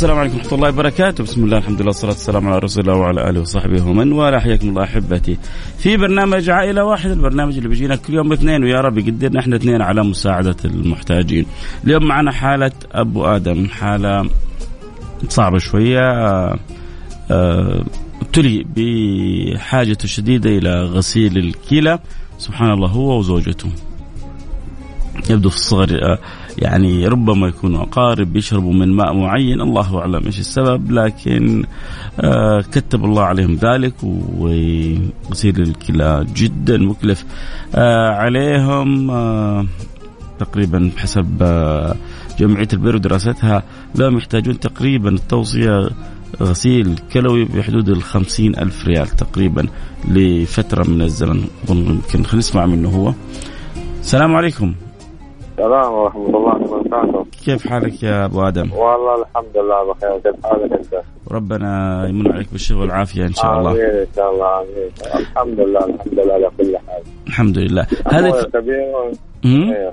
السلام عليكم ورحمة الله وبركاته، بسم الله الحمد لله والصلاة والسلام على رسول الله وعلى آله وصحبه ومن والاه، حياكم الله أحبتي. في برنامج عائلة واحدة، البرنامج اللي بيجينا كل يوم اثنين ويا رب يقدرنا إحنا اثنين على مساعدة المحتاجين. اليوم معنا حالة أبو آدم، حالة صعبة شوية آه، ابتلي بحاجته الشديدة إلى غسيل الكلى، سبحان الله هو وزوجته. يبدو في الصغر آه، يعني ربما يكونوا أقارب بيشربوا من ماء معين الله أعلم إيش السبب لكن آه كتب الله عليهم ذلك وغسيل الكلى جدا مكلف آه عليهم آه تقريبا بحسب جمعية البر ودراستها لهم يحتاجون تقريبا التوصية غسيل كلوي بحدود الخمسين ألف ريال تقريبا لفترة من الزمن يمكن نسمع منه هو. السلام عليكم. السلام ورحمة الله وبركاته. كيف حالك يا أبو آدم؟ والله الحمد لله بخير. كيف حالك أنت؟ ربنا يمن عليك بالشفاء والعافية إن شاء الله. آمين إن شاء الله آمين. الحمد لله الحمد لله على كل حال. الحمد لله. هذا كبير؟ أيوه.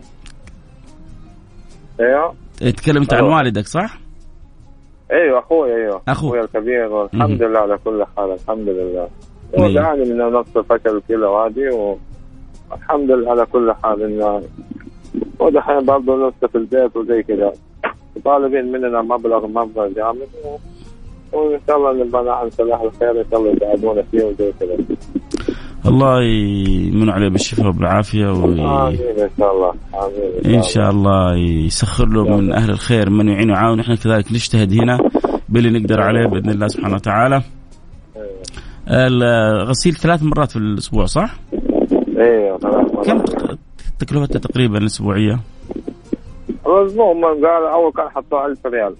أيوه. تكلمت عن أيوة. والدك صح؟ أيوه أخوي أيوه. أخوي الكبير. والحمد لله على كل حال الحمد لله. هو من نقص فشل الكلى وهذه والحمد لله على كل حال إنه هو دحين برضه لسه في البيت وزي كذا طالبين مننا مبلغ مبلغ جامد وان شاء الله نبقى عن صلاح الخير ان شاء الله يساعدونا فيه وزي كذا الله يمن عليه بالشفاء وبالعافيه و... امين ان شاء الله امين ان شاء الله يسخر له من أهل الخير من يعين ويعاون نحن كذلك نجتهد هنا باللي نقدر عليه باذن الله سبحانه وتعالى الغسيل ثلاث مرات في الأسبوع صح؟ أيوه كم تكلفتها تقريبا الأسبوعية؟ الأسبوع ما قال أول كان حطوه 1000 ريال.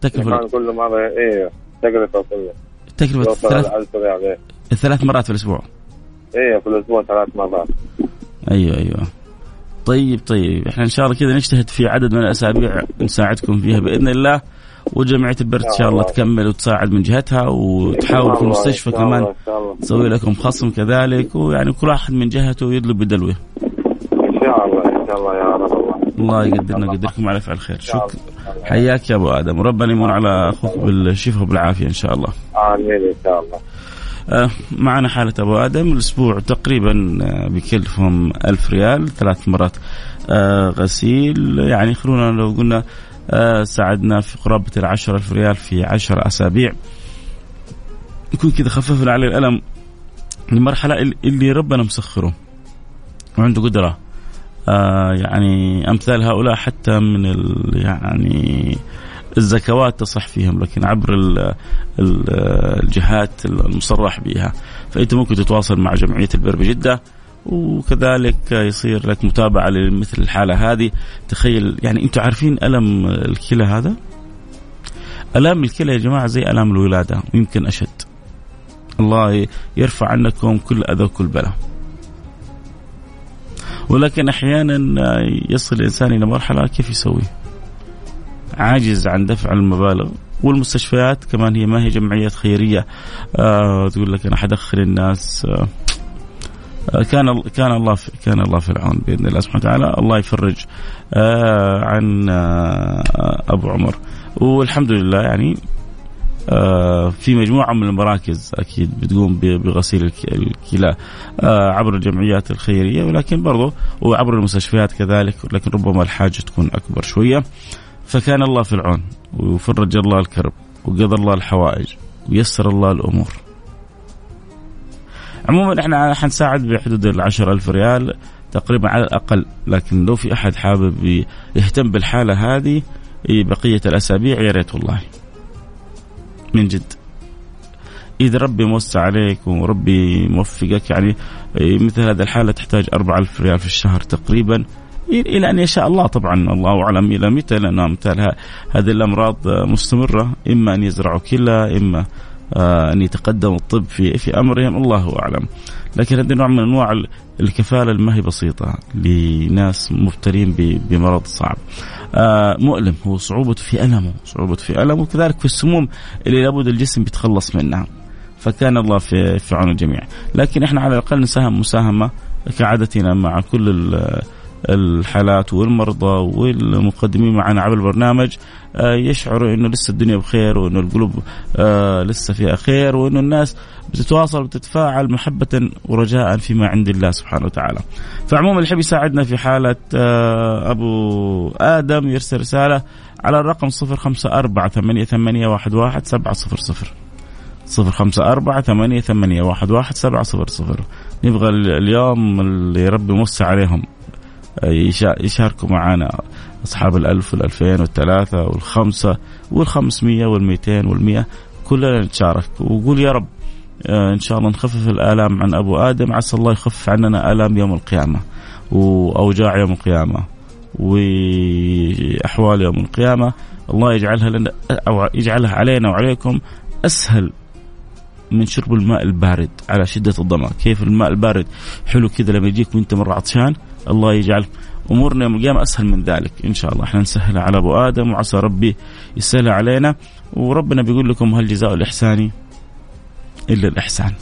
تكلفة كان كل مرة أيوه تكلفة كله تكلفة يوصل ثلاث 1000 ريال إيه. ثلاث مرات في الأسبوع؟ أيوه في الأسبوع ثلاث مرات. أيوه أيوه. طيب طيب. إحنا إن شاء الله كذا نجتهد في عدد من الأسابيع نساعدكم فيها بإذن الله وجمعية البر إن شاء الله تكمل وتساعد من جهتها وتحاول في المستشفى كمان تسوي لكم خصم كذلك ويعني كل واحد من جهته يدلو بدلوه. شاء الله يا رب. الله الله يقدرنا ويقدركم على فعل خير. شكرا حياك يا أبو آدم. وربنا يمن على أخوك بالشفاء وبالعافية إن شاء الله. آمين إن شاء الله. آه، معنا حالة أبو آدم. الأسبوع تقريبا آه، بيكلفهم ألف ريال ثلاث مرات. آه، غسيل. يعني خلونا لو قلنا ساعدنا في قرابة العشرة ألف ريال في عشر أسابيع. يكون كذا خففنا عليه الألم المرحلة إل- اللي ربنا مسخره. وعنده قدرة. آه، يعني أمثال هؤلاء حتى من يعني الزكوات تصح فيهم لكن عبر ال ال الجهات المصرح بها. فأنت ممكن تتواصل مع جمعية البر بجدة وكذلك يصير لك متابعة لمثل الحالة هذه. تخيل يعني أنتم عارفين ألم الكلى هذا؟ ألام الكلى يا جماعة زي ألام الولادة ويمكن أشد. الله يرفع عنكم كل أذى وكل بلاء. ولكن أحيانا يصل الإنسان إلى مرحلة كيف يسوي؟ عاجز عن دفع المبالغ. والمستشفيات كمان هي ما هي جمعيات خيرية. آه تقول لك أنا حدخل الناس. آه آه، كان كان الله في كان الله في العون بإذن الله سبحانه وتعالى. الله يفرج. آه عن آه أبو عمر. والحمد لله يعني في مجموعة من المراكز أكيد بتقوم بغسيل الكلى آه، عبر الجمعيات الخيرية ولكن برضو وعبر المستشفيات كذلك لكن ربما الحاجة تكون أكبر شوية. فكان الله في العون وفرج الله الكرب وقضى الله الحوائج ويسر الله الأمور. عموما إحنا حنساعد بحدود ال ألف ريال تقريبا على الأقل لكن لو في أحد حابب يهتم بالحالة هذه بقية الأسابيع يا ريت والله. من جد. إذا ربي موسع عليك وربي موفقك يعني مثل هذه الحالة تحتاج أربعة ألف ريال في الشهر تقريبا. إلى أن يشاء الله طبعا الله أعلم إلى متى لأن مثل هذه الأمراض مستمرة. إما أن يزرعوا كلى إما آه، أن يتقدم الطب في في أمرهم الله أعلم. لكن هذه نوع من أنواع الكفالة ما هي بسيطة لناس مبتلين بمرض صعب. آه مؤلم. هو صعوبته في ألمه صعوبته في ألمه وكذلك في السموم اللي لابد الجسم بيتخلص منها. فكان الله في في عون الجميع. لكن إحنا على الأقل نساهم مساهمة كعادتنا مع كل الحالات والمرضى والمقدمين معنا على البرنامج آه، يشعروا إنه لسه الدنيا بخير وإنه القلوب آه، لسه فيها خير وإنه الناس بتتواصل وتتفاعل محبة ورجاء فيما عند الله سبحانه وتعالى. فعموما اللي يحب يساعدنا في حالة آه، أبو آدم يرسل رسالة على الرقم 054 ثمانية ثمانية واحد واحد سبعة صفر صفر. صفر خمسة أربعة ثمانية ثمانية واحد واحد سبعة صفر صفر. نبغى اليوم اللي ربي موسع عليهم. يشاركوا معنا أصحاب الألف والألفين والثلاثة والخمسة والخمسمية والمئتين والمئة كلنا نتشارك. وقول يا رب آه، إن شاء الله نخفف الآلام عن أبو آدم عسى الله يخفف عننا آلام يوم القيامة وأوجاع يوم القيامة وأحوال يوم القيامة. الله يجعلها لنا أو يجعلها علينا وعليكم أسهل من شرب الماء البارد على شدة الظمأ كيف الماء البارد؟ حلو كذا لما يجيك وأنت مرة عطشان الله يجعل أمورنا يوم القيامه أسهل من ذلك. إن شاء الله. إحنا نسهلها على أبو آدم وعسى ربي يسهلها علينا. وربنا بيقول لكم هل جزاء الإحسان إلا الإحسان.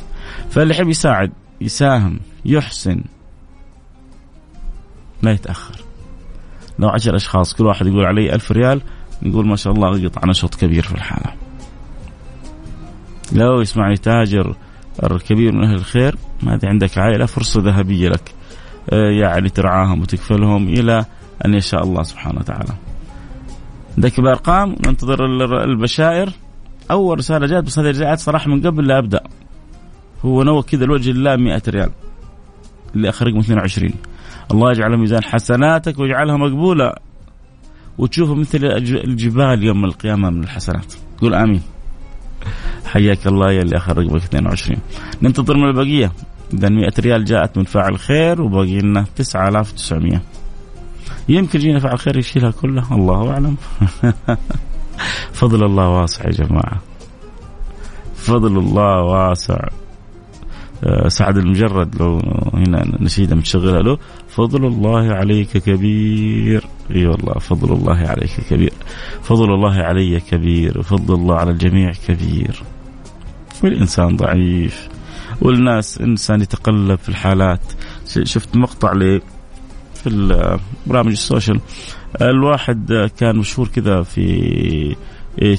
فاللي يحب يساعد يساهم يحسن لا يتأخر. لو عشر أشخاص كل واحد يقول علي ألف ريال نقول ما شاء الله قطع نشاط كبير في الحالة. لو يسمعني تاجر الكبير من أهل الخير ما عندك عائلة فرصة ذهبية لك. يعني ترعاهم وتكفلهم إلى أن يشاء الله سبحانه وتعالى. ذاك بأرقام ننتظر البشائر. أول رسالة جات بس هذه جاءت صراحة من قبل لا أبدأ. هو نوى كذا الوجه لله 100 ريال. اللي اخر رقم 22 الله يجعل ميزان حسناتك ويجعلها مقبولة. وتشوفه مثل الجبال يوم القيامة من الحسنات. قول آمين. حياك الله يا اللي اخر رقمك 22 ننتظر من البقية. إذا 100 ريال جاءت من فاعل خير وباقي لنا 9900 يمكن يجينا فاعل خير يشيلها كلها الله أعلم. فضل الله واسع يا جماعة. فضل الله واسع. آه، سعد المجرد لو هنا نشيدة متشغلة له. فضل الله عليك كبير. إي والله فضل الله عليك كبير. فضل الله علي كبير. وفضل الله على الجميع كبير. والإنسان ضعيف. والناس إنسان يتقلب في الحالات. شفت مقطع ل في برامج السوشيال. الواحد كان مشهور كذا في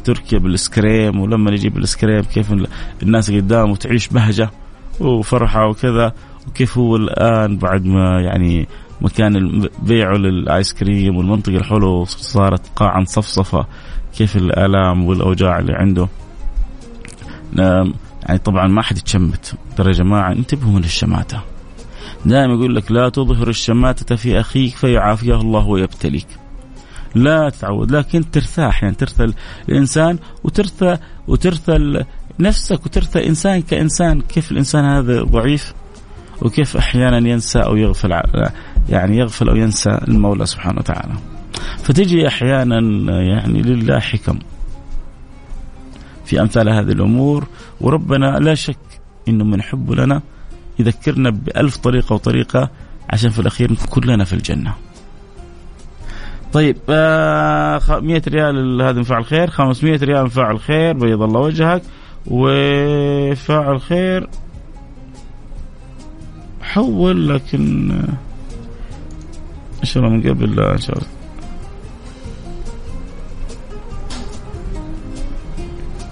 تركيا بالسكريم ولما يجيب السكريم كيف الناس قدامه تعيش بهجة وفرحة وكذا. وكيف هو الآن بعد ما يعني مكان بيعه للآيس كريم والمنطقة الحلو صارت قاعا مصفصفة كيف الآلام والأوجاع اللي عنده. نعم. يعني طبعا ما حد يتشمت ترى يا جماعة انتبهوا من الشماتة. دائما يقول لك لا تظهر الشماتة في أخيك فيعافيه الله ويبتليك. لا تتعود لكن ترتاح يعني ترثى الإنسان وترثى وترثى نفسك وترثى إنسان كإنسان. كيف الإنسان هذا ضعيف؟ وكيف أحيانا ينسى أو يغفل يعني يغفل أو ينسى المولى سبحانه وتعالى. فتجي أحيانا يعني لله حكم. في أمثال هذه الأمور وربنا لا شك إنه من حبه لنا يذكرنا بألف طريقة وطريقة عشان في الأخير كلنا في الجنة. طيب آه 100 ريال هذا من فعل خير 500 ريال من فعل خير بيض الله وجهك. وفاعل خير حول لكن إن شاء الله من قبل لا إن شاء الله.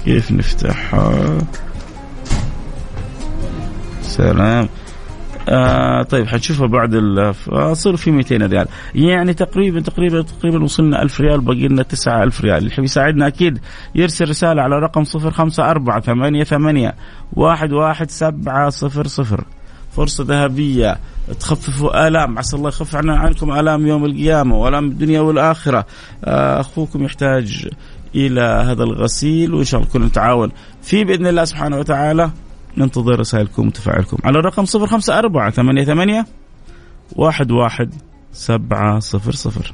كيف نفتحها سلام. آه طيب حنشوفها بعد الفاصل في 200 ريال. يعني تقريبا تقريبا تقريبا وصلنا 1000 ريال باقي لنا 9000 ريال. اللي يساعدنا أكيد يرسل رسالة على رقم 054 88 11700 فرصة ذهبية. تخففوا آلام. عسى الله يخفف عنا عنكم آلام يوم القيامة وآلام الدنيا والآخرة. آه، أخوكم يحتاج إلى هذا الغسيل وإن شاء الله كنا نتعاون في بإذن الله سبحانه وتعالى ننتظر رسائلكم وتفاعلكم. على الرقم 054 88 واحد واحد سبعة صفر صفر.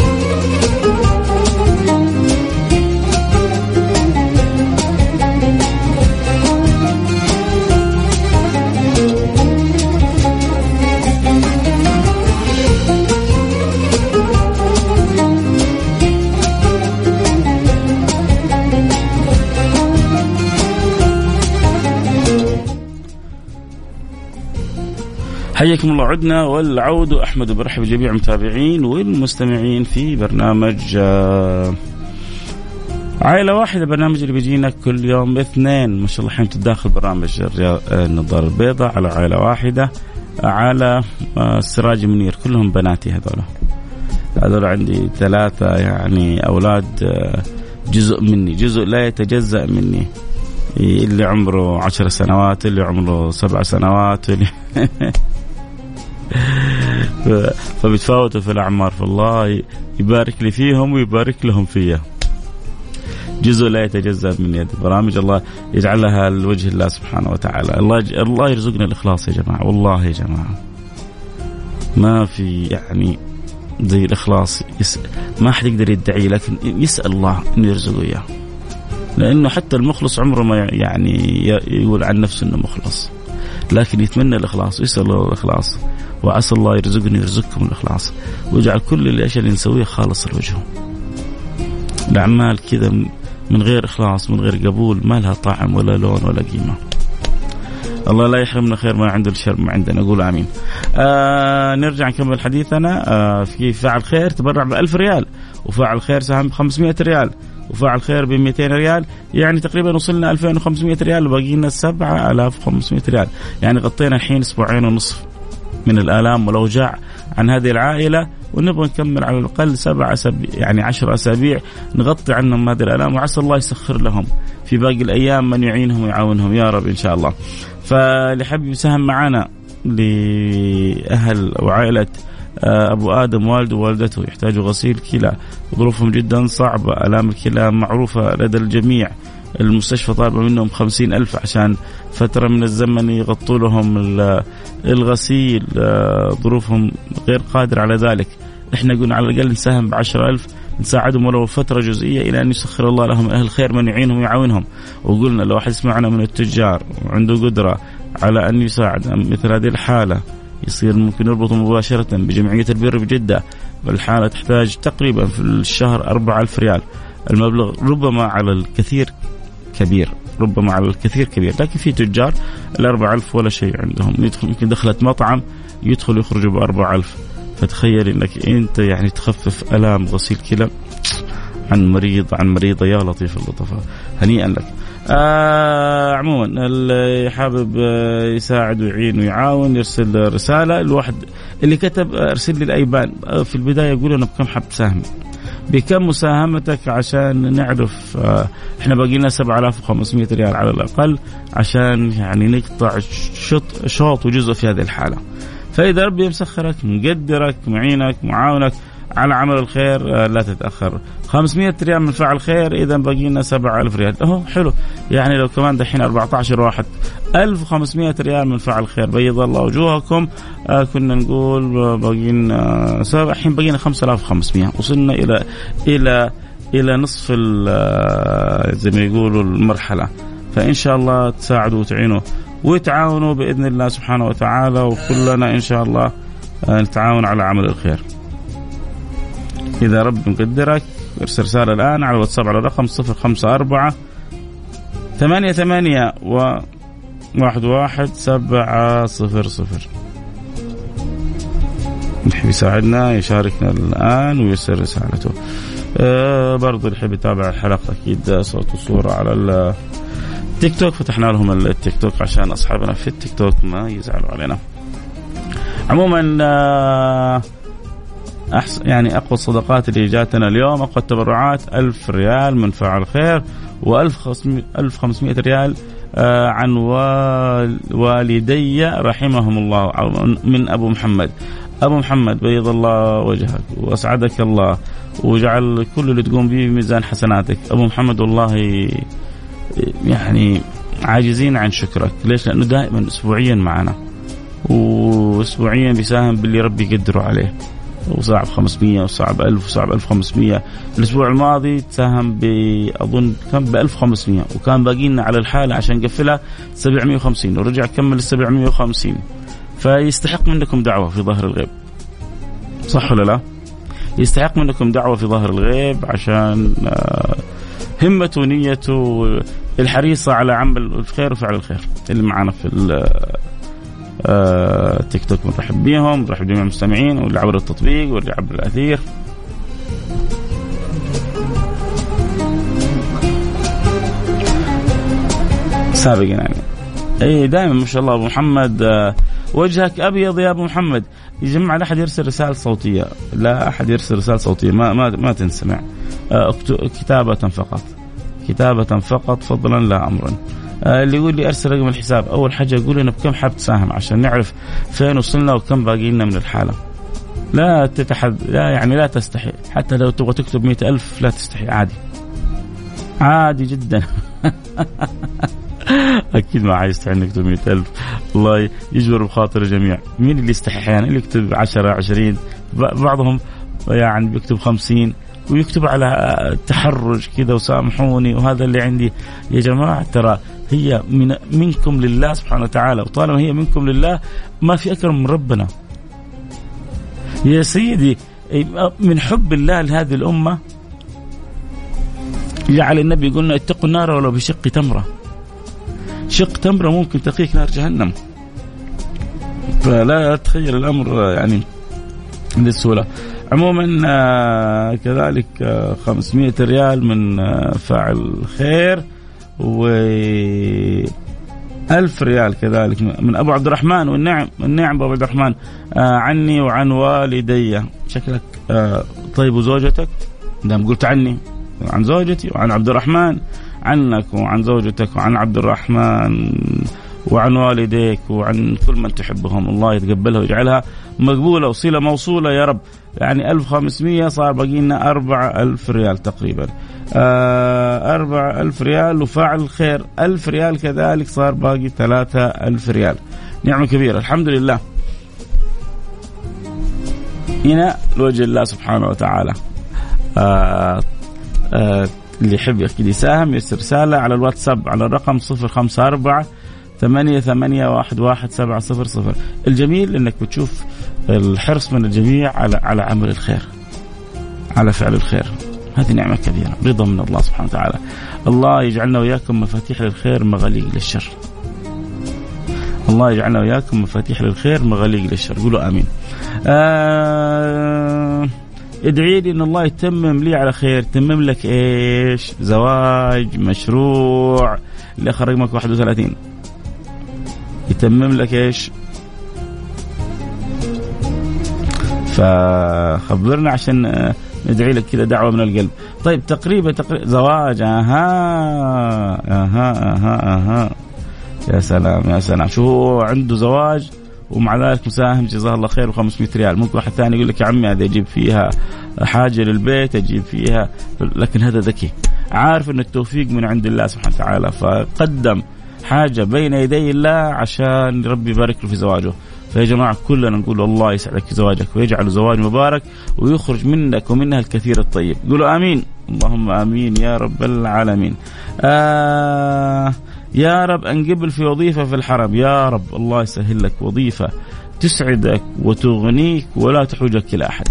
حياكم الله. عدنا والعود. أحمد وبرحب جميع المتابعين والمستمعين في برنامج آه، عائلة واحدة برنامج اللي بيجينا كل يوم اثنين. ما شاء الله الحين تداخل برامج النظارة البيضاء على عائلة واحدة على آه، السراج منير. كلهم بناتي هذول هذول عندي ثلاثة يعني أولاد آه، جزء مني جزء لا يتجزأ مني. اللي عمره عشر سنوات اللي عمره سبع سنوات اللي فبتفاوتوا في الأعمار. فالله يبارك لي فيهم ويبارك لهم فيا. جزء لا يتجزأ من يد. برامج الله يجعلها لوجه الله سبحانه وتعالى. الله الله يرزقنا الإخلاص يا جماعة. والله يا جماعة. ما في يعني زي الإخلاص يس... ما حد يقدر يدعي لكن يسأل الله إنه يرزقه إياه. لأنه حتى المخلص عمره ما يعني يقول عن نفسه إنه مخلص. لكن يتمنى الإخلاص ويسأل الله الإخلاص. وعسى الله يرزقني ويرزقكم الإخلاص. ويجعل كل الاشياء اللي نسويها خالص لوجهه. الأعمال كذا من غير إخلاص من غير قبول ما لها طعم ولا لون ولا قيمة. الله لا يحرمنا خير ما عنده الشر ما عندنا. نقول آمين. آه نرجع نكمل حديثنا. آه في فاعل خير تبرع ب 1000 ريال. وفاعل خير ساهم ب 500 ريال. وفاعل خير ب 200 ريال. يعني تقريبا وصلنا 2500 ريال وباقي لنا 7500 ريال. يعني غطينا الحين أسبوعين ونصف. من الآلام والأوجاع عن هذه العائلة ونبغى نكمل على الأقل سبع أسابيع يعني عشر أسابيع نغطي عنهم هذه الآلام وعسى الله يسخر لهم في باقي الأيام من يعينهم ويعاونهم يا رب إن شاء الله. فاللي حابب يساهم معنا لأهل وعائله آه، أبو آدم والده ووالدته يحتاجوا غسيل كلى ظروفهم جدا صعبة آلام الكلى معروفة لدى الجميع المستشفى طالبة منهم خمسين ألف عشان فترة من الزمن يغطوا لهم الغسيل آه، ظروفهم غير قادر على ذلك. إحنا قلنا على الأقل نساهم بعشرة ألف نساعدهم ولو فترة جزئية إلى أن يسخر الله لهم أهل الخير من يعينهم ويعاونهم. وقلنا لو أحد يسمعنا من التجار وعنده قدرة على أن يساعد مثل هذه الحالة يصير ممكن يربطه مباشرة بجمعية البر بجدة الحالة تحتاج تقريبا في الشهر أربعة ألف ريال. المبلغ ربما على الكثير كبير ربما على الكثير كبير لكن في تجار الأربع ألف ولا شيء عندهم. يدخل يمكن دخلت مطعم يدخل يخرجوا بأربع ألف. فتخيل إنك أنت يعني تخفف ألام غسيل كلى عن مريض عن مريضة يا لطيف اللطفاء. هنيئا لك. آه عموما اللي حابب يساعد ويعين ويعاون يرسل رسالة الواحد اللي كتب ارسل لي الايبان في البداية يقول أنا بكم حب سهم بكم مساهمتك عشان نعرف آه، إحنا باقي لنا 7500 ريال على الأقل عشان يعني نقطع شط شوط وجزء في هذه الحالة. فإذا ربي مسخرك مقدرك معينك معاونك على عمل الخير آه، لا تتأخر. 500 ريال من فعل خير إذا باقي لنا 7000 ريال. اهو حلو. يعني لو كمان دحين 14 واحد 1500 ريال من فعل خير. بيض الله وجوهكم. آه كنا نقول باقي لنا الحين باقي لنا 5500 وصلنا إلى إلى إلى نصف آه، زي ما يقولوا المرحلة. فإن شاء الله تساعدوا وتعينوا وتعاونوا بإذن الله سبحانه وتعالى. وكلنا إن شاء الله آه، نتعاون على عمل الخير. إذا رب مقدرك ارسل رسالة الآن على الواتساب على الرقم 054 ثمانية ثمانية و واحد واحد سبعة صفر صفر. يحب يساعدنا يشاركنا الآن ويرسل رسالته. آه برضو يحب يتابع الحلقة أكيد صوت وصورة على التيك توك. فتحنا لهم التيك توك عشان أصحابنا في التيك توك ما يزعلوا علينا. عموما آه أحسن يعني أقوى الصدقات اللي جاتنا اليوم أقوى التبرعات ألف ريال من فعل خير و1500 500 ريال آه عن والدي رحمهم الله من أبو محمد. أبو محمد بيض الله وجهك وأسعدك الله وجعل كل اللي تقوم به ميزان حسناتك. أبو محمد والله يعني عاجزين عن شكرك. ليش؟ لأنه دائما أسبوعيا معنا وأسبوعيا بيساهم باللي ربي يقدره عليه. وصعب 500 وصعب 1000 وصعب 1500 الأسبوع الماضي تساهم ب كم ب 1500 وكان باقي لنا على الحاله عشان نقفلها 750 ورجع كمل ال 750 فيستحق منكم دعوة في ظهر الغيب. صح ولا لا؟ يستحق منكم دعوة في ظهر الغيب عشان آه، همته ونيته الحريصة على عمل الخير وفعل الخير. اللي معنا في آه تيك توك بنرحب بيهم بنرحب بجميع المستمعين واللي عبر التطبيق واللي عبر الأثير. سابقا يعني. اي دائما ما شاء الله أبو محمد آه وجهك أبيض يا أبو محمد. يا جماعة لا أحد يرسل رسالة صوتية. لا أحد يرسل رسالة صوتية. ما ما ما تنسمع. آه كتابة فقط. كتابة فقط فضلا لا امرا. اللي يقول لي أرسل رقم الحساب. أول حاجة يقول لنا بكم حاب تساهم عشان نعرف فين وصلنا وكم باقي لنا من الحالة. لا تتحد لا يعني لا تستحي. حتى لو تبغى تكتب مئة ألف لا تستحي. عادي. عادي جدا. أكيد ما حيستحي انك تكتب مئة ألف. الله يجبر بخاطر الجميع. مين اللي يستحي أحيانا؟ اللي يكتب 10 20 بعضهم يعني بيكتب 50 ويكتب على تحرج كذا وسامحوني. وهذا اللي عندي. يا جماعة ترى هي من منكم لله سبحانه وتعالى وطالما هي منكم لله ما في أكرم من ربنا. يا سيدي من حب الله لهذه الأمة جعل النبي يقولنا اتقوا النار ولو بشق تمرة. شق تمرة ممكن تقيك نار جهنم. فلا تخيل الأمر يعني بالسهوله عموما آه، كذلك 500 آه، ريال من آه، فاعل خير. و ألف ريال كذلك من أبو عبد الرحمن والنعم النعم أبو عبد الرحمن. آه عني وعن والدي. شكلك آه طيب وزوجتك؟ دام قلت عني عن زوجتي وعن عبد الرحمن عنك وعن زوجتك وعن عبد الرحمن وعن والديك وعن كل من تحبهم. الله يتقبلها ويجعلها مقبولة وصلة موصولة يا رب. يعني 1500 صار باقي لنا 4000 ريال تقريبا. آه أربع ألف ريال وفاعل خير ألف ريال كذلك صار باقي ثلاثة ألف ريال. نعمة كبيرة الحمد لله. هنا لوجه الله سبحانه وتعالى. آه آه اللي يحب أكيد يساهم يرسل رسالة على الواتساب على الرقم 054 ثمانية ثمانية واحد واحد سبعة صفر صفر. الجميل إنك بتشوف الحرص من الجميع على على عمل الخير على فعل الخير. هذه نعمة كبيرة رضا من الله سبحانه وتعالى. الله يجعلنا وإياكم مفاتيح للخير مغاليق للشر. الله يجعلنا وإياكم مفاتيح للخير مغاليق للشر. قولوا آمين. آه ادعي لي إن الله يتمم لي على خير. تمم لك إيش؟ زواج مشروع. اللي اخر رقمك 31 يتمم لك إيش؟ فخبرنا عشان ندعي لك كذا دعوة من القلب. طيب تقريبا تقريبا زواج أها أها أها أها. يا سلام يا سلام. شو عنده زواج ومع ذلك مساهم جزاه الله خير و500 ريال. ممكن واحد ثاني يقول لك يا عمي هذا أجيب فيها حاجة للبيت أجيب فيها لكن هذا ذكي. عارف إن التوفيق من عند الله سبحانه وتعالى فقدم حاجة بين يدي الله عشان ربي يبارك له في زواجه. فيا جماعة كلنا نقول الله يسعدك زواجك ويجعل زواج مبارك ويخرج منك ومنها الكثير الطيب. قولوا آمين. اللهم آمين يا رب العالمين. آه يا رب انقبل في وظيفة في الحرم. يا رب الله يسهل لك وظيفة تسعدك وتغنيك ولا تحوجك إلى أحد.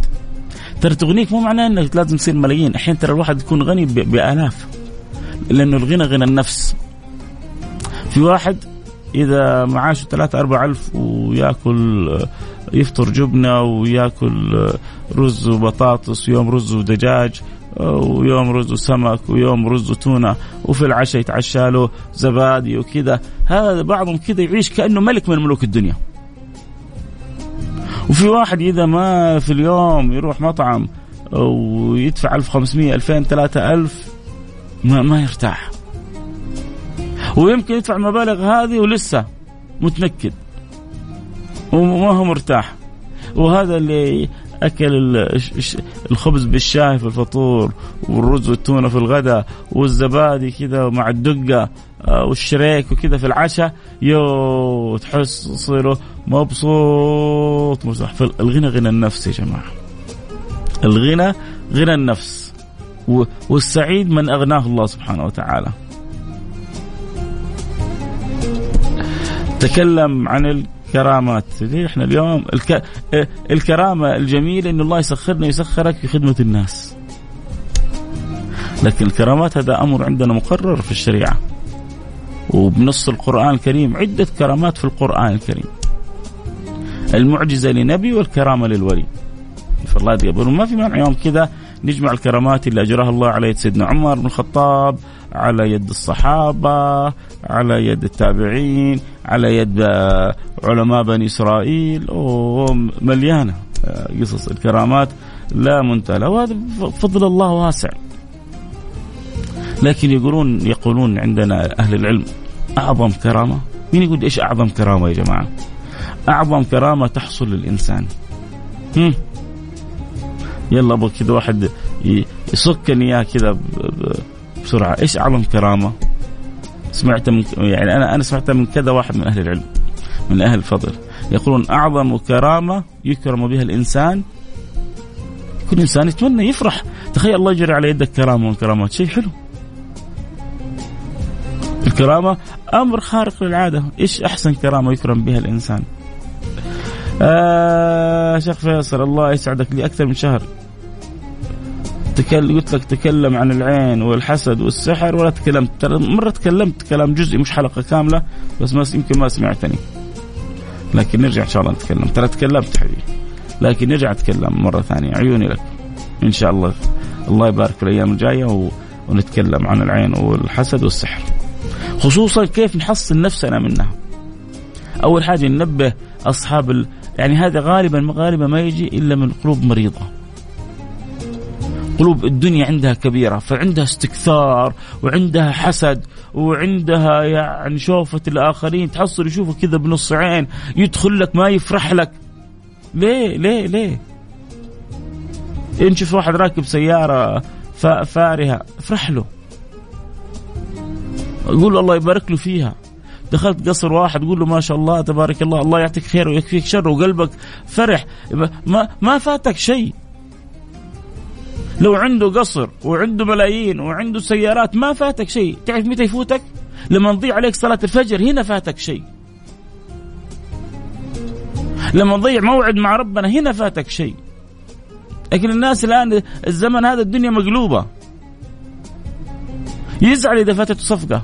ترى تغنيك مو معناه إنك لازم تصير ملايين. أحيانا ترى الواحد يكون غني بآلاف. لأنه الغنى غنى النفس. في واحد إذا معاشه ثلاثة أربعة ألف ويأكل يفطر جبنة ويأكل رز وبطاطس ويوم رز ودجاج ويوم رز وسمك ويوم رز وتونة وفي العشاء يتعشى له زبادي وكذا. هذا بعضهم كذا يعيش كأنه ملك من ملوك الدنيا. وفي واحد إذا ما في اليوم يروح مطعم ويدفع 1500 2000 3000 ما, ما يرتاح. ويمكن يدفع المبالغ هذه ولسه متنكد وما هو مرتاح. وهذا اللي أكل الخبز بالشاي في الفطور والرز والتونة في الغداء والزبادي كذا مع الدقة آه، والشريك وكذا في العشاء يو تحس صيره مبسوط مرتاح. فالغنى غنى النفس يا جماعة. الغنى غنى النفس. والسعيد من أغناه الله سبحانه وتعالى. تكلم عن الكرامات. إحنا اليوم الك... الكرامة الجميلة إن الله يسخرنا ويسخرك في خدمة الناس. لكن الكرامات هذا أمر عندنا مقرر في الشريعة. وبنص القرآن الكريم عدة كرامات في القرآن الكريم. المعجزة لنبي والكرامة للولي. فالله يقبل ما في مانع يوم كذا نجمع الكرامات اللي اجراها الله على يد سيدنا عمر بن الخطاب على يد الصحابة على يد التابعين على يد علماء بني إسرائيل. مليانة آه، قصص الكرامات لا منتهى وهذا فضل الله واسع. لكن يقولون يقولون عندنا أهل العلم أعظم كرامة. مين يقول إيش أعظم كرامة يا جماعة؟ أعظم كرامة تحصل للإنسان. هم. يلا أبغى كذا واحد يصكني إياه كذا بسرعة. إيش أعظم كرامة؟ سمعت من يعني أنا أنا سمعتها من كذا واحد من أهل العلم من أهل الفضل. يقولون أعظم كرامة يكرم بها الإنسان كل إنسان يتمنى يفرح. تخيل الله يجري على يدك كرامة من كرامات شيء حلو. الكرامة أمر خارق للعادة. إيش أحسن كرامة يكرم بها الإنسان؟ آه شيخ فيصل الله يسعدك. لي أكثر من شهر. تكلم قلت لك تكلم عن العين والحسد والسحر ولا تكلمت. مرة تكلمت كلام جزئي مش حلقة كاملة بس ما يمكن ما سمعتني. لكن نرجع إن شاء الله نتكلم. ترى تكلمت حبيبي. لكن نرجع نتكلم مرة ثانية. عيوني لك. إن شاء الله. الله يبارك في الأيام الجاية و... ونتكلم عن العين والحسد والسحر. خصوصا كيف نحصن نفسنا منها. أول حاجة ننبه أصحاب ال... يعني هذا غالبا غالبا ما يجي إلا من قلوب مريضة. قلوب الدنيا عندها كبيرة فعندها استكثار وعندها حسد وعندها يعني شوفة الآخرين تحصل يشوفك كذا بنص عين يدخل لك ما يفرح لك. ليه؟ ليه؟ ليه؟ إن شوف واحد راكب سيارة فارهة افرح له. قول الله يبارك له فيها. دخلت قصر واحد قول له ما شاء الله تبارك الله الله يعطيك خير ويكفيك شر وقلبك فرح. ما ما فاتك شيء. لو عنده قصر وعنده ملايين وعنده سيارات ما فاتك شيء. تعرف متى يفوتك؟ لما تضيع عليك صلاة الفجر هنا فاتك شيء. لما تضيع موعد مع ربنا هنا فاتك شيء. لكن الناس الآن الزمن هذا الدنيا مقلوبة. يزعل إذا فاتته صفقة.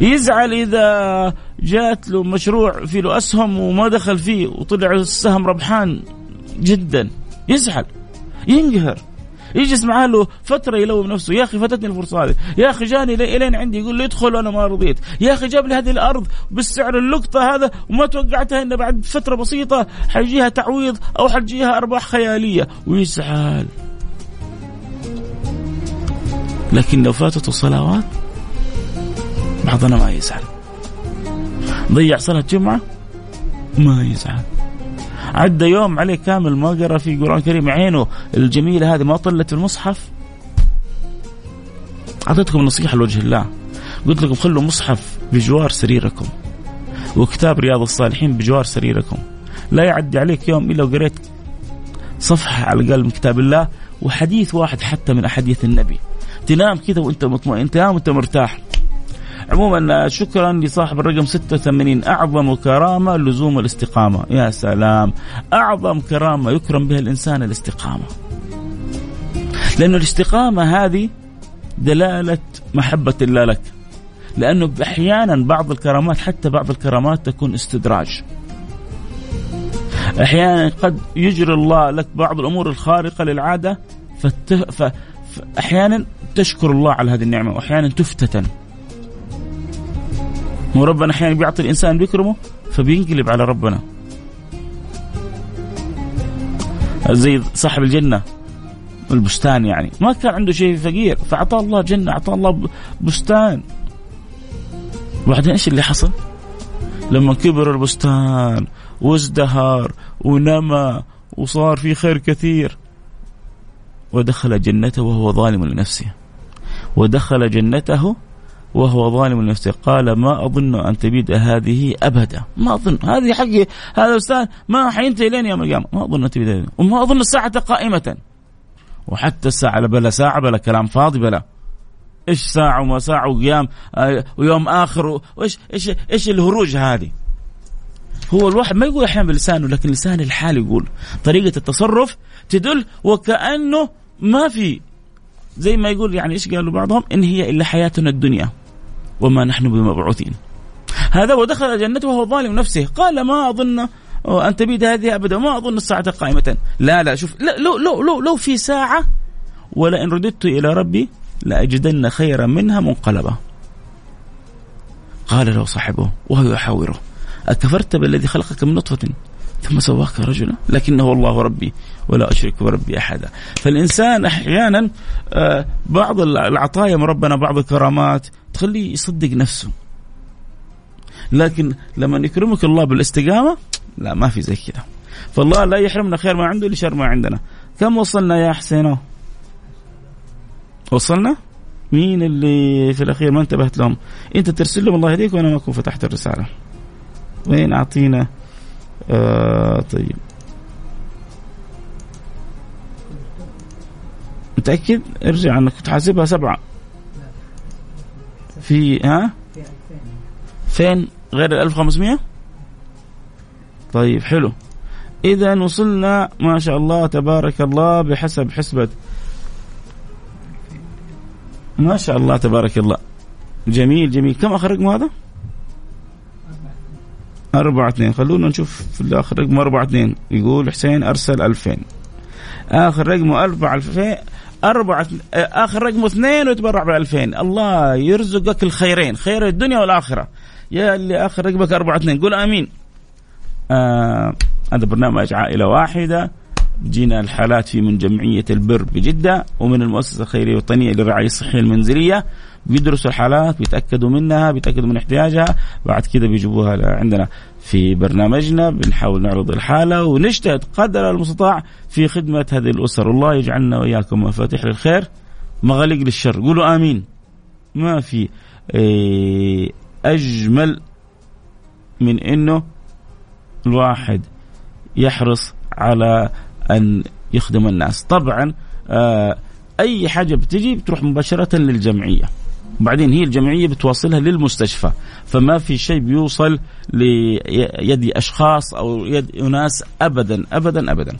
يزعل إذا جات له مشروع في له أسهم وما دخل فيه وطلع السهم ربحان جدا. يزعل. ينقهر. يجلس معاه له فترة يلوم نفسه. يا أخي فاتتني الفرصة هذه. يا أخي جاني إلين عندي. يقول لي ادخل وأنا ما رضيت. يا أخي جاب لي هذه الأرض بالسعر اللقطة هذا وما توقعتها انه بعد فترة بسيطة. حيجيها تعويض أو حتجيها أرباح خيالية. ويزعل. لكن لو فاتته صلوات بعضنا ما يزعل. ضيع صلاة جمعة ما يزعل. عدى يوم عليه كامل ما قرأ في قرآن كريم عينه الجميلة هذه ما طلت في المصحف. أعطيتكم نصيحة لوجه الله. قلت لكم خلوا مصحف بجوار سريركم. وكتاب رياض الصالحين بجوار سريركم. لا يعدي عليك يوم إلا وقريت صفحة على الأقل من كتاب الله وحديث واحد حتى من أحاديث النبي. تنام كذا وأنت مطمئن. تنام وأنت مرتاح. عموما شكرا لصاحب الرقم 86 أعظم كرامة لزوم الاستقامة. يا سلام. أعظم كرامة يكرم بها الإنسان الاستقامة. لأنه الاستقامة هذه دلالة محبة الله لك. لأنه أحيانا بعض الكرامات حتى بعض الكرامات تكون استدراج. أحيانا قد يجري الله لك بعض الأمور الخارقة للعادة فت... ف... أحيانا تشكر الله على هذه النعمة واحيانا تفتتن. وربنا أحيانا بيعطي الإنسان بيكرمه فبينقلب على ربنا. زي صاحب الجنة البستان يعني. ما كان عنده شيء فقير فاعطاه الله جنة اعطاه الله بستان. وبعدين إيش اللي حصل؟ لما كبر البستان وازدهر ونمى وصار في خير كثير. ودخل جنته وهو ظالم لنفسه. ودخل جنته وهو ظالم لنفسه. قال ما أظن أن تبيد هذه أبدا. ما أظن. هذه حقي. هذا أستاذ ما حينتهي لين يوم القيامة. ما أظن أن تبيد وما أظن الساعة قائمة. وحتى الساعة بلا ساعة بلا كلام فاضي بلا. إيش ساعة وما ساعة وقيام آه، ويوم آخر وإيش إيش إيش الهروج هذه؟ هو الواحد ما يقول أحيانا بلسانه لكن لسان الحال يقول. طريقة التصرف تدل وكأنه ما في. زي ما يقول يعني إيش قالوا بعضهم؟ إن هي إلا حياتنا الدنيا. وما نحن بمبعوثين. هذا ودخل جنته وهو ظالم نفسه. قال ما أظن أن تبيد هذه أبدا. ما أظن الساعة قائمة. لا لا شوف لا لو لو لو, لو في ساعة ولئن رددت إلى ربي لأجدن خيرا منها منقلبا قال له صاحبه وهو يحاوره أكفرت بالذي خلقك من نطفة؟ ثم سواك رجلا. لكنه الله ربي ولا أشرك بربي أحدا. فالإنسان أحيانا آه، بعض العطايا من ربنا بعض الكرامات تخليه يصدق نفسه. لكن لما يكرمك الله بالاستقامة لا ما في زي كذا فالله لا يحرمنا خير ما عنده لشر ما عندنا. كم وصلنا يا حسين وصلنا؟ مين اللي في الأخير ما انتبهت لهم؟ أنت ترسل لهم الله يهديك وأنا ما أكون فتحت الرسالة. وين أعطينا آه طيب. متأكد؟ ارجع أنك كنت حاسبها سبعة. في ها؟ فين غير ال 1500 طيب حلو. إذا وصلنا ما شاء الله تبارك الله بحسب حسبة. ما شاء الله تبارك الله. جميل جميل. كم رقم هذا؟ أربعة اثنين. خلونا نشوف في الآخر رقم أربعة اثنين. يقول حسين أرسل ألفين. آخر رقمه أربعة ألفين. أربعة آخر رقمه اثنين ويتبرع بألفين الله يرزقك الخيرين. خير الدنيا والآخرة. يا اللي آخر رقمك أربعة اثنين. قول آمين. آه هذا برنامج عائلة واحدة. جينا الحالات في من جمعية البر بجدة ومن المؤسسة الخيرية الوطنية للرعاية الصحية المنزلية. بيدرسوا الحالات بيتأكدوا منها بيتأكدوا من احتياجها. بعد كده بيجيبوها عندنا في برنامجنا بنحاول نعرض الحالة ونجتهد قدر المستطاع في خدمة هذه الأسر. الله يجعلنا وإياكم مفاتيح للخير مغاليق للشر. قولوا آمين. ما في إيه، أجمل من أنه الواحد يحرص على أن يخدم الناس. طبعا آه، أي حاجة بتجي بتروح مباشرة للجمعية. وبعدين هي الجمعية بتواصلها للمستشفى. فما في شيء بيوصل ليد أشخاص أو يد أناس ابدا ابدا ابدا.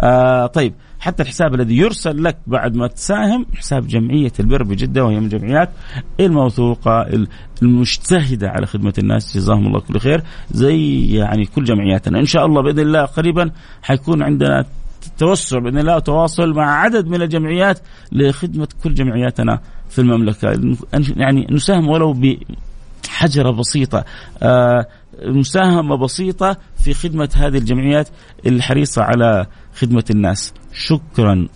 آه طيب حتى الحساب الذي يرسل لك بعد ما تساهم حساب جمعية البر بجدة وهي من الجمعيات الموثوقة المجتهدة على خدمة الناس. جزاهم الله كل خير. زي يعني كل جمعياتنا. إن شاء الله بإذن الله قريبا حيكون عندنا توسع بإذن الله وتواصل مع عدد من الجمعيات لخدمة كل جمعياتنا. في المملكة. يعني نساهم ولو بحجرة بسيطة. آه مساهمة بسيطة في خدمة هذه الجمعيات الحريصة على خدمة الناس. شكرا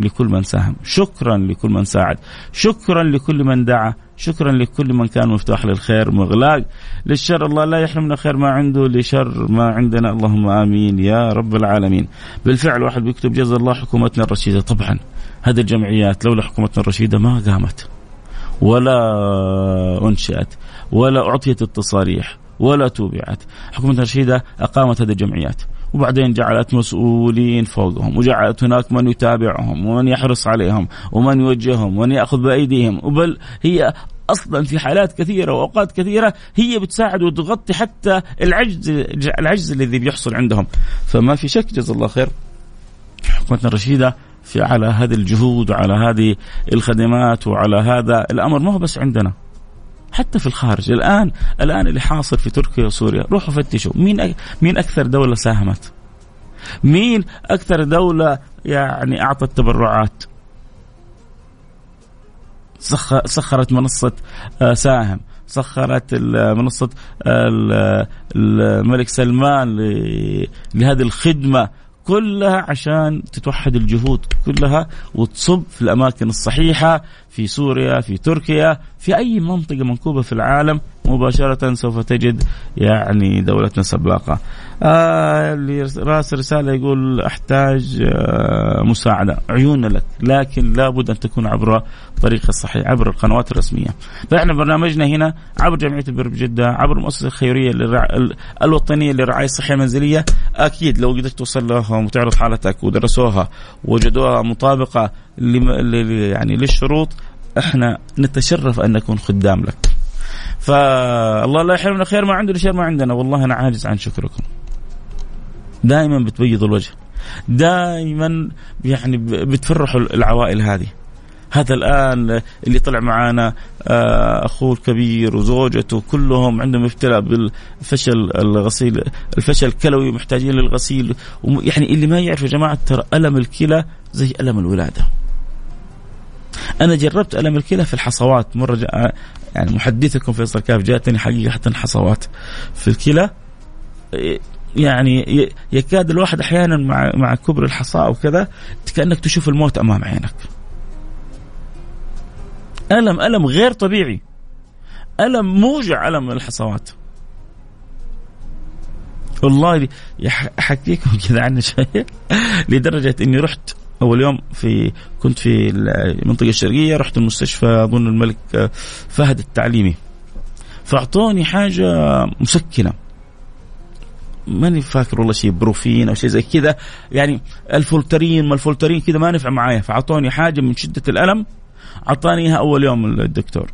لكل من ساهم. شكرا لكل من ساعد. شكرا لكل من دعا. شكرا لكل من كان مفتاح للخير مغلاق. للشر الله لا يحرمنا خير ما عنده لشر ما عندنا. اللهم آمين يا رب العالمين. بالفعل واحد بيكتب جزا الله حكومتنا الرشيدة. طبعا. هذه الجمعيات لولا حكومتنا الرشيده ما قامت ولا أنشئت ولا أعطيت التصاريح ولا توبعت. حكومتنا الرشيده أقامت هذه الجمعيات وبعدين جعلت مسؤولين فوقهم وجعلت هناك من يتابعهم ومن يحرص عليهم ومن يوجههم ومن يأخذ بأيديهم. وبل هي أصلا في حالات كثيرة وأوقات كثيرة هي بتساعد وتغطي حتى العجز العجز الذي بيحصل عندهم. فما في شك جزا الله خير حكومتنا الرشيده في على هذه الجهود وعلى هذه الخدمات وعلى هذا الأمر. ما هو بس عندنا حتى في الخارج. الآن الآن اللي حاصل في تركيا وسوريا روحوا فتشوا. مين مين أكثر دولة ساهمت؟ مين أكثر دولة يعني أعطت تبرعات؟ سخرت منصة آه، ساهم. سخرت منصة الملك سلمان لهذه الخدمة كلها عشان تتوحد الجهود كلها وتصب في الأماكن الصحيحة في سوريا في تركيا في أي منطقة منكوبه في العالم مباشرة سوف تجد يعني دولتنا سباقة. آه اللي رأس رسالة يقول أحتاج آه مساعدة عيوننا لك لكن لابد أن تكون عبر الطريق الصحيح عبر القنوات الرسمية. فإحنا برنامجنا هنا عبر جمعية البر بجده عبر المؤسسة الخيرية للرع... الوطنية للرعايه الصحيه المنزلية أكيد لو قدرت توصل لهم وتعرض حالتك ودرسوها وجدوها مطابقة يعني للشروط إحنا نتشرف أن نكون خدام لك. فالله لا يحرمنا خير ما عنده الشر ما عندنا والله أنا عاجز عن شكركم. دائما بتبيض الوجه. دائما يعني بتفرحوا العوائل هذه. هذا الآن اللي طلع معانا آه، أخوه الكبير وزوجته كلهم عندهم ابتلاء بالفشل الغسيل الفشل الكلوي محتاجين للغسيل يعني اللي ما يعرف يا جماعة ترى ألم الكلى زي ألم الولادة أنا جربت ألم الكلى في الحصوات مرة جاء يعني محدثكم فيصل كاف جاءتني حقيقة حصوات في الكلى يعني يكاد الواحد أحيانا مع مع كبر الحصاء وكذا كأنك تشوف الموت أمام عينك. ألم ألم غير طبيعي. ألم موجع ألم الحصوات. والله أحكيكم كذا عنه شوية لدرجة إني رحت أول يوم في كنت في المنطقة الشرقية رحت المستشفى أظن الملك فهد التعليمي. فأعطوني حاجة مسكنة. ماني فاكر والله شيء بروفين أو شيء زي كذا. يعني الفولترين ما الفولترين كذا ما نفع معايا. فأعطوني حاجة من شدة الألم. اعطاني اياها أول يوم الدكتور.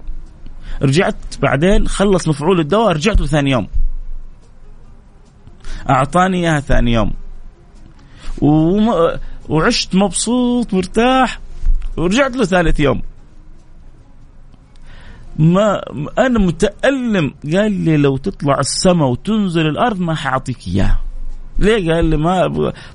رجعت بعدين خلص مفعول الدواء رجعت له ثاني يوم. أعطاني إياها ثاني يوم. وعشت مبسوط مرتاح ورجعت له ثالث يوم. ما أنا متألم. قال لي لو تطلع السماء وتنزل الأرض ما حأعطيك اياه ليه؟ قال لي ما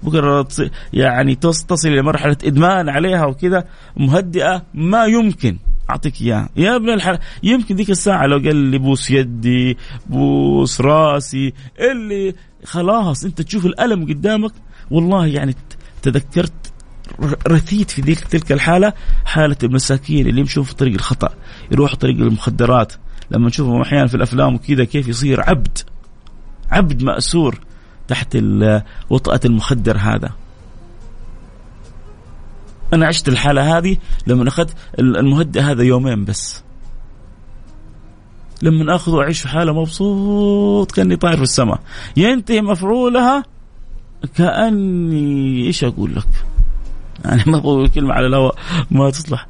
بكره يعني تصل إلى مرحلة إدمان عليها وكذا مهدئة ما يمكن أعطيك إياها. يا ابن الحلال يمكن ذيك الساعة لو قال لي بوس يدي بوس راسي اللي خلاص أنت تشوف الألم قدامك والله يعني تذكرت رثيت في ذيك تلك الحالة حالة المساكين اللي يمشون في طريق الخطأ يروحوا طريق المخدرات. لما نشوفهم أحيانا في الأفلام وكذا كيف يصير عبد عبد مأسور تحت وطأة المخدر هذا. أنا عشت الحالة هذه لما أخذت المهدئ هذا يومين بس. لما أخذه واعيش في حالة مبسوط كأني طاير في السماء. ينتهي مفعولها كأني إيش أقول لك؟ يعني ما بقول كلمة على الهواء ما تصلح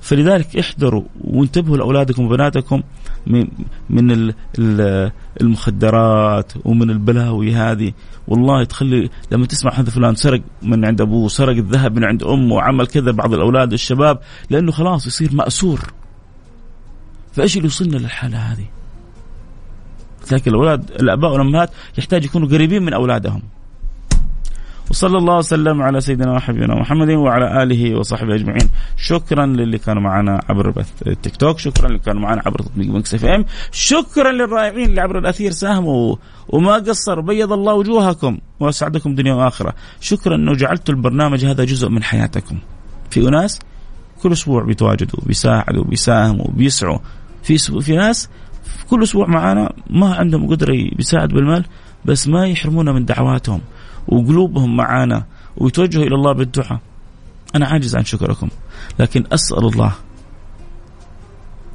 فلذلك احذروا وانتبهوا لأولادكم وبناتكم من من المخدرات ومن البلاوي هذه والله تخلي لما تسمع هذا فلان سرق من عند أبوه سرق الذهب من عند أمه وعمل كذا بعض الأولاد الشباب لأنه خلاص يصير مأسور فإيش اللي وصلنا للحالة هذه؟ لكن الأولاد الأباء والأمهات يحتاج يكونوا قريبين من أولادهم وصلى الله وسلم على سيدنا وحبيبنا محمد وعلى آله وصحبه أجمعين. شكرا للي كانوا معنا عبر التيك توك شكرا للي كانوا معنا عبر تطبيق مكس إف إم شكرا للرائعين اللي عبر الأثير ساهموا وما قصر بيض الله وجوهكم وأسعدكم دنيا وآخرة. شكرا إنه جعلتوا البرنامج هذا جزء من حياتكم. في أناس كل أسبوع بيتواجدوا بيساعدوا بيساهموا بيسعوا. في في ناس كل أسبوع معانا ما عندهم قدرة بيساعد بالمال بس ما يحرمونا من دعواتهم. وقلوبهم معانا ويتوجهوا إلى الله بالدعاء. أنا عاجز عن شكركم لكن أسأل الله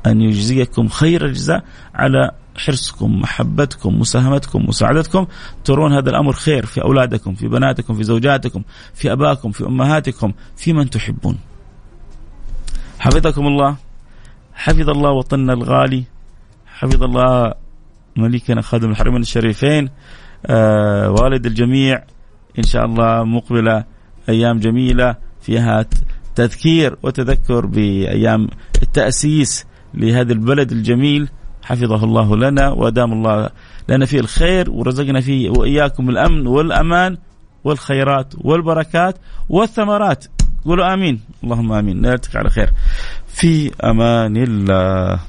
أن يجزيكم خير الجزاء على حرصكم محبتكم مساهمتكم مساعدتكم. ترون هذا الأمر خير في أولادكم في بناتكم في زوجاتكم في ابائكم في أمهاتكم في من تحبون. حفظكم الله. حفظ الله وطننا الغالي. حفظ الله مليكنا خادم الحرمين الشريفين آه والد الجميع إن شاء الله مقبلة أيام جميلة فيها تذكير وتذكر بأيام التأسيس لهذا البلد الجميل. حفظه الله لنا وادام الله لنا فيه الخير ورزقنا فيه وإياكم الأمن والأمان والخيرات والبركات والثمرات. قولوا آمين. اللهم آمين. نلتقي على خير. في أمان الله.